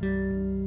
Música